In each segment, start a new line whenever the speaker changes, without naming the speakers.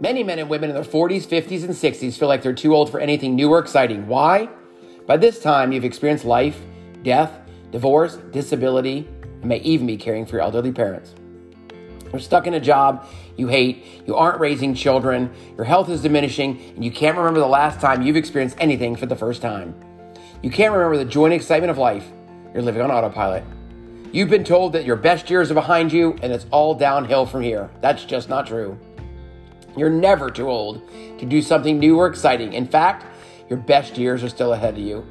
Many men and women in their 40s, 50s, and 60s feel like they're too old for anything new or exciting. Why? By this time, you've experienced life, death, divorce, disability, and may even be caring for your elderly parents. You're stuck in a job you hate, you aren't raising children, your health is diminishing, and you can't remember the last time you've experienced anything for the first time. You can't remember the joy and excitement of life. You're living on autopilot. You've been told that your best years are behind you and it's all downhill from here. That's just not true. You're never too old to do something new or exciting. In fact, your best years are still ahead of you.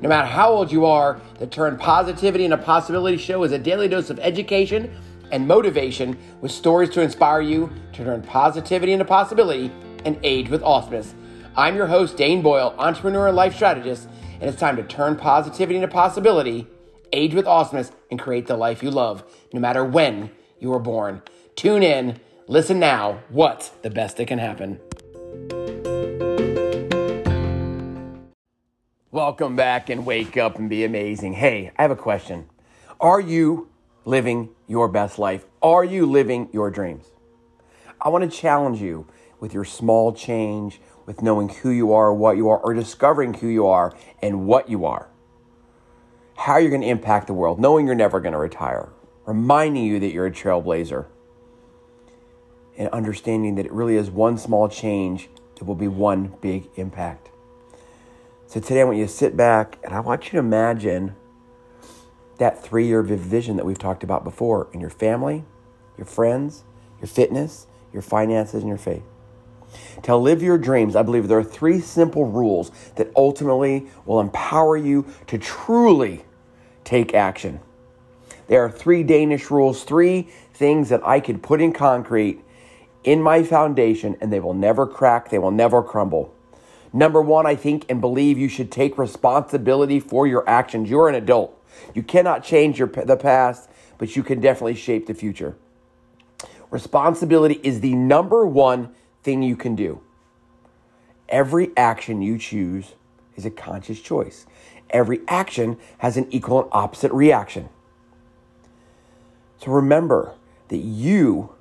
No matter how old you are, the Turn Positivity into Possibility show is a daily dose of education and motivation with stories to inspire you to turn positivity into possibility and age with awesomeness. I'm your host, Dane Boyle, entrepreneur and life strategist, and it's time to turn positivity into possibility, age with awesomeness, and create the life you love, no matter when you were born. Tune in, listen now. What's the best that can happen? Welcome back and wake up and be amazing. Hey, I have a question. Are you living your best life? Are you living your dreams? I want to challenge you with your small change, with knowing who you are, what you are, or discovering who you are and what you are. How you're going to impact the world, knowing you're never going to retire, reminding you that you're a trailblazer, and understanding that it really is one small change that will be one big impact. So today I want you to sit back and I want you to imagine that three year vision that we've talked about before in your family, your friends, your fitness, your finances, and your faith. To live your dreams, I believe there are three simple rules that ultimately will empower you to truly take action. There are three Danish rules, three things that I could put in concrete in my foundation, and they will never crack, they will never crumble. Number one, I think and believe you should take responsibility for your actions. You're an adult. You cannot change your, the past, but you can definitely shape the future. Responsibility is the number one thing you can do. Every action you choose is a conscious choice. Every action has an equal and opposite reaction. So remember that you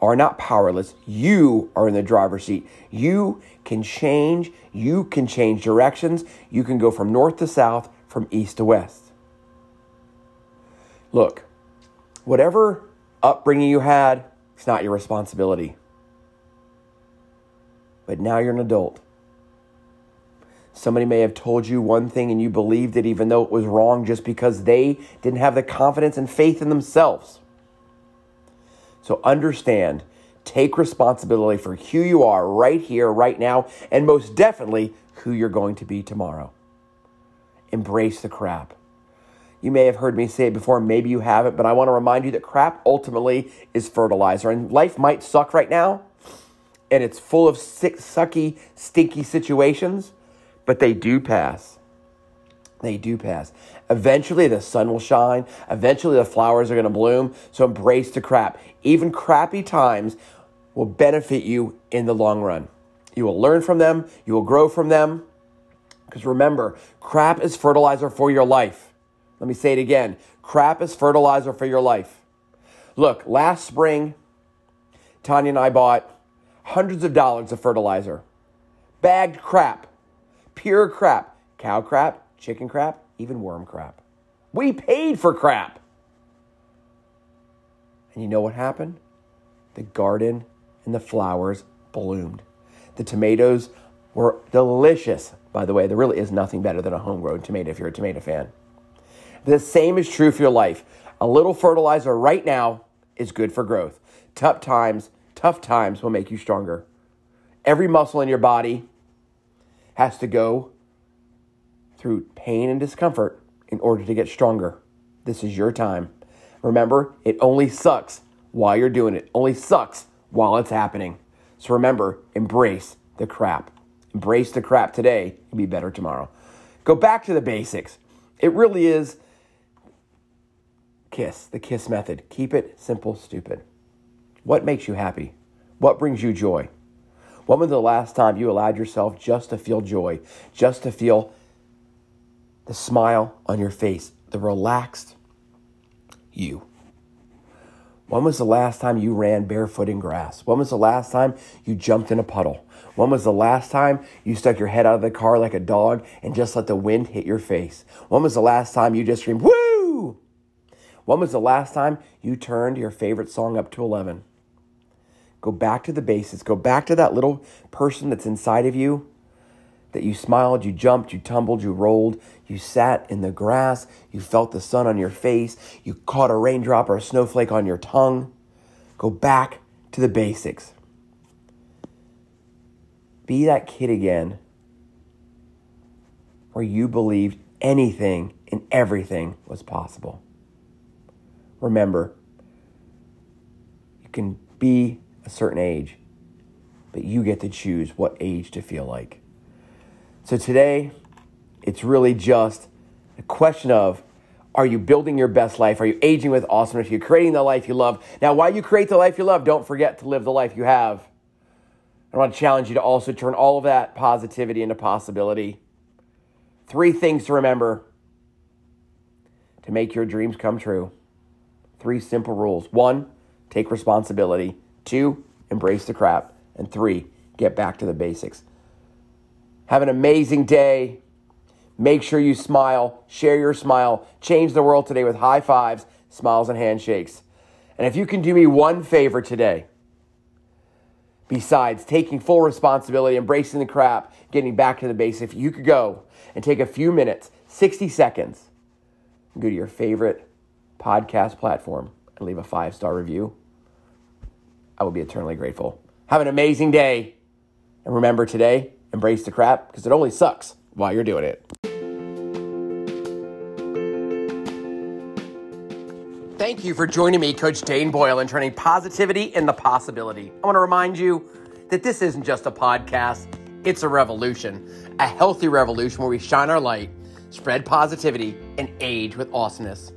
are not powerless. You are in the driver's seat. You can change. You can change directions. You can go from north to south, from east to west. Look, whatever upbringing you had, it's not your responsibility. But now you're an adult. Somebody may have told you one thing and you believed it even though it was wrong just because they didn't have the confidence and faith in themselves. So understand, take responsibility for who you are right here, right now, and most definitely who you're going to be tomorrow. Embrace the crap. You may have heard me say it before, maybe you haven't, but I want to remind you that crap ultimately is fertilizer. And life might suck right now, and it's full of sick, sucky, stinky situations, but they do pass. They do pass. Eventually, the sun will shine. Eventually, the flowers are going to bloom. So embrace the crap. Even crappy times will benefit you in the long run. You will learn from them, you will grow from them. Because remember, crap is fertilizer for your life. Let me say it again crap is fertilizer for your life. Look, last spring, Tanya and I bought hundreds of dollars of fertilizer. Bagged crap, pure crap, cow crap, chicken crap, even worm crap. We paid for crap. And you know what happened? The garden and the flowers bloomed. The tomatoes were delicious. By the way, there really is nothing better than a homegrown tomato if you're a tomato fan. The same is true for your life. A little fertilizer right now is good for growth. Tough times, tough times will make you stronger. Every muscle in your body has to go through pain and discomfort in order to get stronger. This is your time. Remember, it only sucks while you're doing it. Only sucks while it's happening. So remember, embrace the crap. Embrace the crap today and be better tomorrow. Go back to the basics. It really is KISS, the KISS method. Keep it simple, stupid. What makes you happy? What brings you joy? When was the last time you allowed yourself just to feel joy, just to feel the smile on your face, the relaxed you? When was the last time you ran barefoot in grass? When was the last time you jumped in a puddle? When was the last time you stuck your head out of the car like a dog and just let the wind hit your face? When was the last time you just screamed, Woo! When was the last time you turned your favorite song up to 11? Go back to the basics. Go back to that little person that's inside of you that you smiled, you jumped, you tumbled, you rolled, you sat in the grass, you felt the sun on your face, you caught a raindrop or a snowflake on your tongue. Go back to the basics. Be that kid again where you believed anything and everything was possible. Remember, you can be a certain age, but you get to choose what age to feel like. So today, it's really just a question of are you building your best life? Are you aging with awesomeness? Are you creating the life you love? Now, while you create the life you love, don't forget to live the life you have. I want to challenge you to also turn all of that positivity into possibility. Three things to remember to make your dreams come true. Three simple rules. One, take responsibility. Two, embrace the crap. And three, get back to the basics. Have an amazing day. Make sure you smile, share your smile, change the world today with high fives, smiles, and handshakes. And if you can do me one favor today, besides taking full responsibility, embracing the crap, getting back to the base, if you could go and take a few minutes, 60 seconds, go to your favorite podcast platform and leave a five star review, I will be eternally grateful. Have an amazing day. And remember today, embrace the crap because it only sucks while you're doing it. Thank you for joining me, Coach Dane Boyle, and turning positivity into possibility. I want to remind you that this isn't just a podcast, it's a revolution, a healthy revolution where we shine our light, spread positivity, and age with awesomeness.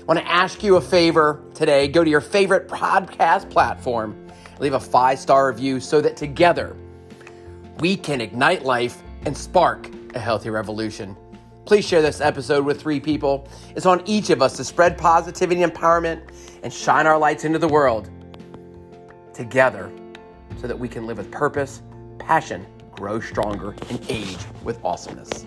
I want to ask you a favor today. Go to your favorite podcast platform, leave a five star review so that together we can ignite life and spark a healthy revolution. Please share this episode with three people. It's on each of us to spread positivity and empowerment and shine our lights into the world together so that we can live with purpose, passion, grow stronger, and age with awesomeness.